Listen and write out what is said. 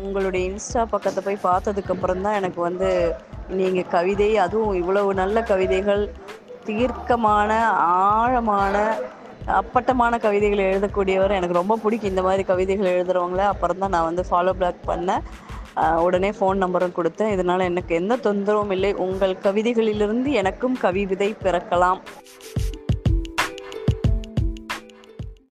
உங்களுடைய இன்ஸ்டா பக்கத்தை போய் பார்த்ததுக்கப்புறம் தான் எனக்கு வந்து நீங்கள் கவிதை அதுவும் இவ்வளவு நல்ல கவிதைகள் தீர்க்கமான ஆழமான அப்பட்டமான கவிதைகள் எழுதக்கூடியவர் எனக்கு ரொம்ப பிடிக்கும். இந்த மாதிரி கவிதைகள் எழுதுறவங்கள அப்புறம் தான் நான் வந்து ஃபாலோ பேக் பண்ணேன். உடனே ஃபோன் நம்பரும் கொடுத்தேன். இதனால் எனக்கு எந்த தொந்தரவும் இல்லை. உங்கள் கவிதைகளிலிருந்து எனக்கும் கவி விதை பிறக்கலாம்.